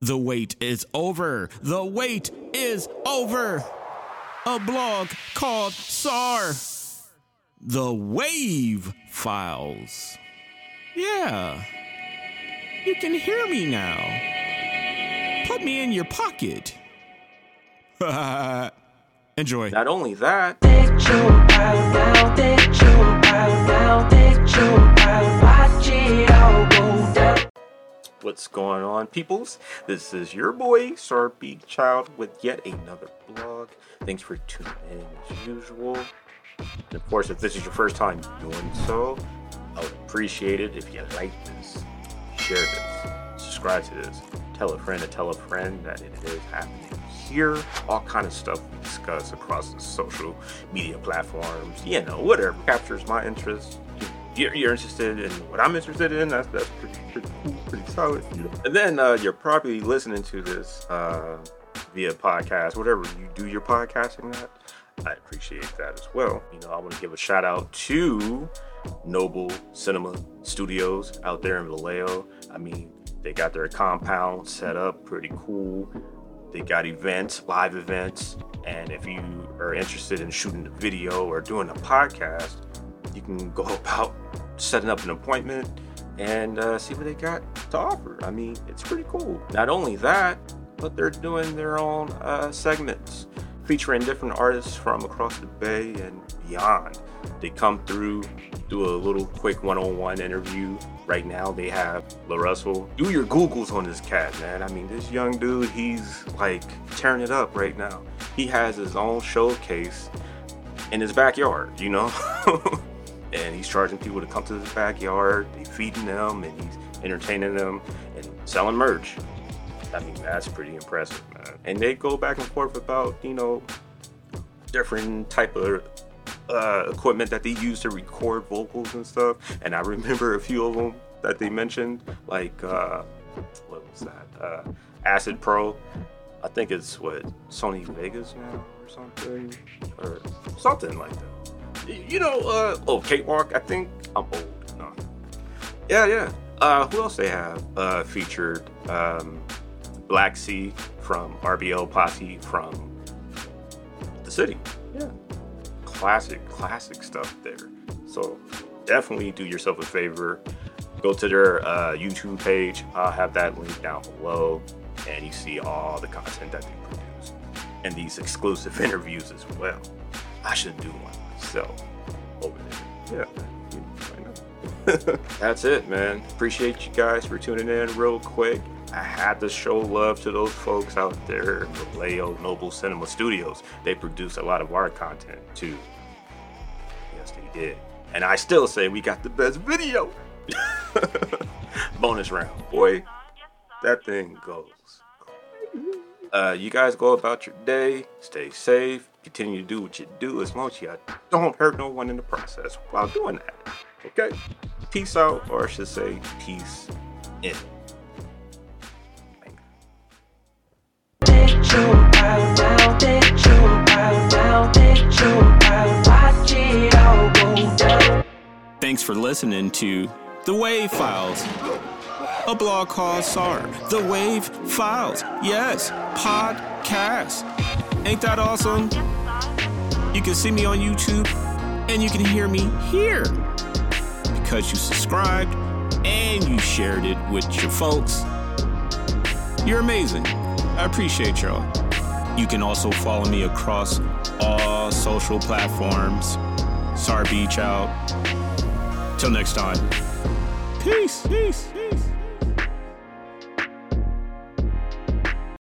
The wait is over. The wait is over. A blog called SAR. The Wav Files. Yeah. You can hear me now. Put me in your pocket. Enjoy. Not only that, What's going on, peoples? This is your boy, Sar B-Child, with yet another blog. Thanks for tuning in as usual. And of course, if this is your first time doing so, I would appreciate it if you like this, share this, subscribe to this, tell a friend to tell a friend that it is happening here. All kind of stuff we discuss across the social media platforms. You know, whatever captures my interest. You're, you're interested in what I'm interested in. That's that's pretty, pretty cool, pretty solid. And then uh, you're probably listening to this uh, via podcast, whatever you do your podcasting at. I appreciate that as well. You know, I want to give a shout out to Noble Cinema Studios out there in Vallejo. I mean, they got their compound set up pretty cool. They got events, live events, and if you are interested in shooting a video or doing a podcast, you can go about setting up an appointment and uh, see what they got to offer. I mean, it's pretty cool. Not only that, but they're doing their own uh, segments featuring different artists from across the bay and beyond. They come through, do a little quick one-on-one interview. Right now, they have LARussell. Do your Googles on this cat, man. I mean, this young dude, he's like tearing it up right now. He has his own showcase in his backyard, you know? and he's charging people to come to his backyard. He's feeding them and he's entertaining them and selling merch. I mean, that's pretty impressive, man. And they go back and forth about, you know, different type of uh, equipment that they use to record vocals and stuff. And I remember a few of them that they mentioned, like uh, what was that? Uh, Acid Pro. I think it's what Sony Vegas now or something, or something like that. You know, uh, oh Cakewalk. I think I'm old. No. Yeah, yeah. Uh, who else they have uh, featured? Um, Black C from RBL Posse from the city. Yeah. Classic, classic stuff there. So definitely do yourself a favor. Go to their uh, YouTube page. I'll have that link down below. And you see all the content that they produce. And these exclusive interviews as well. I should do one myself over there. Yeah. That's it, man. Appreciate you guys for tuning in real quick. I had to show love to those folks out there in Vallejo Noble Cinema Studios. They produce a lot of our content too. Yes, they did. And I still say we got the best video. Bonus round. Boy, that thing goes. Uh, you guys go about your day, stay safe, continue to do what you do as long as you don't hurt no one in the process while doing that. Okay? Peace out, or I should say, peace in. Thanks for listening to The Wav Files, a blog called SAR. The Wav Files. Yes, podcast. Ain't that awesome? You can see me on YouTube and you can hear me here because you subscribed and you shared it with your folks. You're amazing. I appreciate y'all. You can also follow me across all social platforms. SAR Beach out. Till next time. Peace, peace, peace.